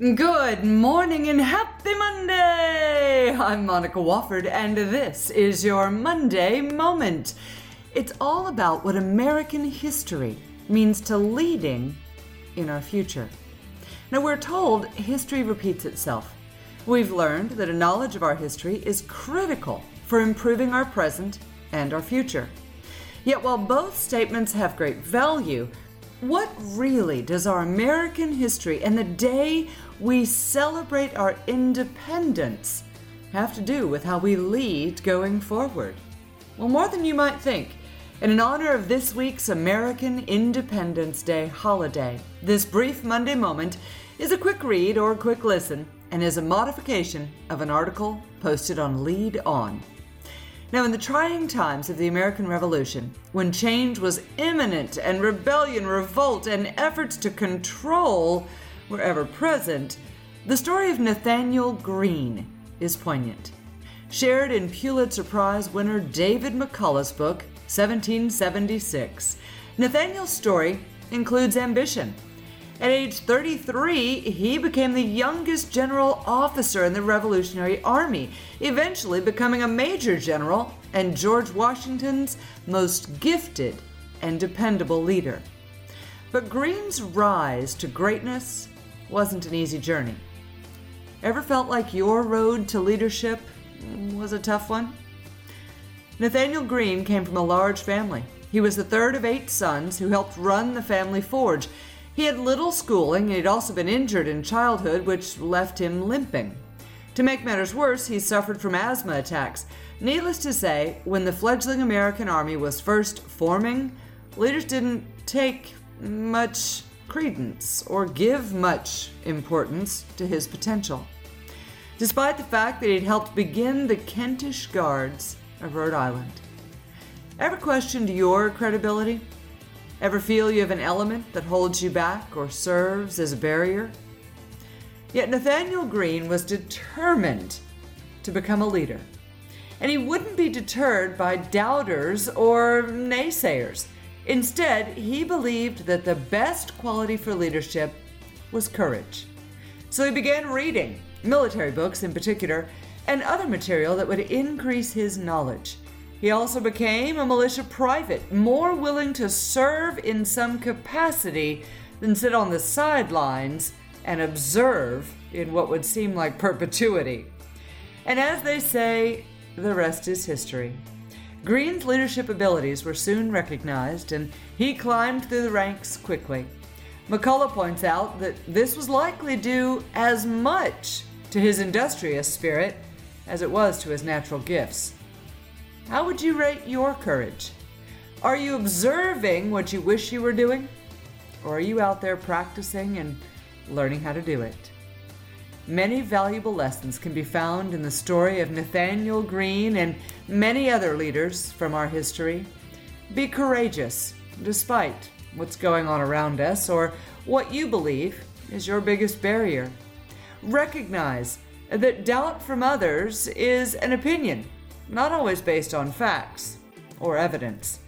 Good morning and happy Monday! I'm Monica Wofford, and this is your Monday Moment. It's all about what American history means to leading in our future. Now, we're told history repeats itself. We've learned that a knowledge of our history is critical for improving our present and our future. Yet, while both statements have great value, what really does our American history and the day we celebrate our independence have to do with how we lead going forward? Well, more than you might think. And in honor of this week's American Independence Day holiday, this brief Monday moment is a quick read or a quick listen and is a modification of an article posted on Lead On. Now, in the trying times of the American Revolution, when change was imminent and rebellion, revolt, and efforts to control were ever present, the story of Nathanael Greene is poignant. Shared in Pulitzer Prize winner David McCullough's book, 1776, Nathanael's story includes ambition, at age 33, he became the youngest general officer in the Revolutionary Army, eventually becoming a major general and George Washington's most gifted and dependable leader. But Greene's rise to greatness wasn't an easy journey. Ever felt like your road to leadership was a tough one? Nathanael Greene came from a large family. He was the third of eight sons who helped run the family forge he had little schooling and he'd also been injured in childhood, which left him limping. To make matters worse, he suffered from asthma attacks. Needless to say, when the fledgling American Army was first forming, leaders didn't take much credence or give much importance to his potential. Despite the fact that he'd helped begin the Kentish Guards of Rhode Island. Ever questioned your credibility? Ever feel you have an element that holds you back or serves as a barrier? Yet Nathanael Greene was determined to become a leader. And he wouldn't be deterred by doubters or naysayers. Instead, he believed that the best quality for leadership was courage. So he began reading, military books in particular, and other material that would increase his knowledge. He also became a militia private, more willing to serve in some capacity than sit on the sidelines and observe in what would seem like perpetuity. And as they say, the rest is history. Greene's leadership abilities were soon recognized, and he climbed through the ranks quickly. McCullough points out that this was likely due as much to his industrious spirit as it was to his natural gifts. How would you rate your courage? Are you observing what you wish you were doing? Or are you out there practicing and learning how to do it? Many valuable lessons can be found in the story of Nathanael Greene and many other leaders from our history. Be courageous, despite what's going on around us or what you believe is your biggest barrier. Recognize that doubt from others is an opinion not always based on facts or evidence.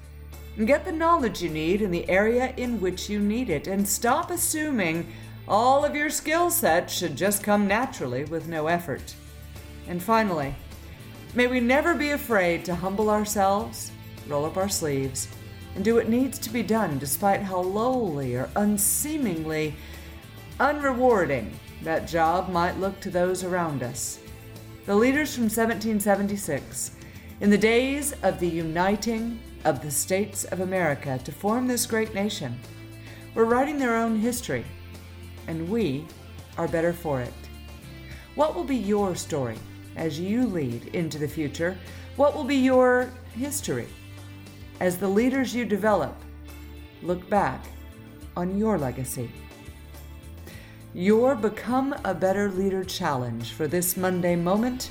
Get the knowledge you need in the area in which you need it, and stop assuming all of your skill set should just come naturally with no effort. And finally, may we never be afraid to humble ourselves, roll up our sleeves, and do what needs to be done despite how lowly or unseemingly unrewarding that job might look to those around us the leaders from 1776, in the days of the uniting of the states of America to form this great nation, were writing their own history, and we are better for it. What will be your story as you lead into the future? What will be your history as the leaders you develop look back on your legacy? Your Become a Better Leader challenge for this Monday moment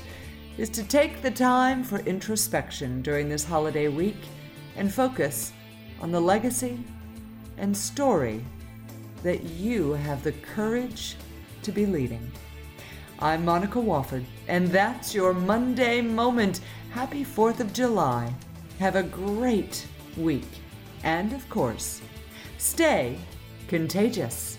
is to take the time for introspection during this holiday week and focus on the legacy and story that you have the courage to be leading. I'm Monica Wofford, and that's your Monday moment. Happy 4th of July. Have a great week. And of course, stay contagious.